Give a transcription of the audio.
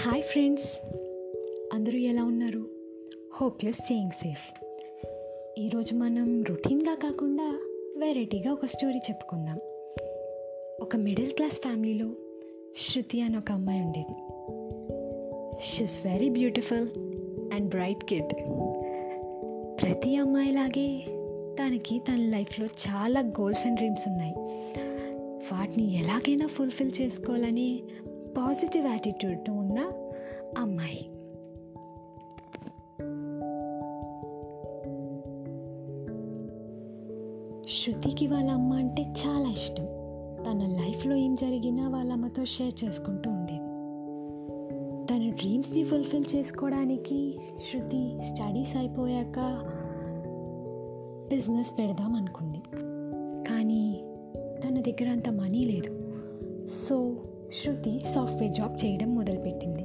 Hi friends అందరూ ఎలా ఉన్నారు? హోప్ యూర్ స్టేయింగ్ సేఫ్ ఈరోజు మనం రొటీన్గా కాకుండా వెరైటీగా ఒక స్టోరీ చెప్పుకుందాం. ఒక మిడిల్ క్లాస్ ఫ్యామిలీలో శృతి అని ఒక అమ్మాయి ఉండేది. She's very beautiful and bright kid ప్రతి అమ్మాయిలాగే తనకి తన లైఫ్లో చాలా గోల్స్ అండ్ డ్రీమ్స్ ఉన్నాయి. వాటిని ఎలాగైనా ఫుల్ఫిల్ చేసుకోవాలని పాజిటివ్ యాటిట్యూడ్తో ఉన్న అమ్మాయి. శృతికి వాళ్ళ అమ్మ అంటే చాలా ఇష్టం. తన లైఫ్లో ఏం జరిగినా వాళ్ళ అమ్మతో షేర్ చేసుకుంటూ ఉండేది. తన డ్రీమ్స్ని ఫుల్ఫిల్ చేసుకోవడానికి శృతి స్టడీస్ అయిపోయాక బిజినెస్ పెడదాం అనుకుంది. కానీ తన దగ్గర అంత మనీ లేదు. సో శృతి సాఫ్ట్వేర్ జాబ్ చేయడం మొదలుపెట్టింది.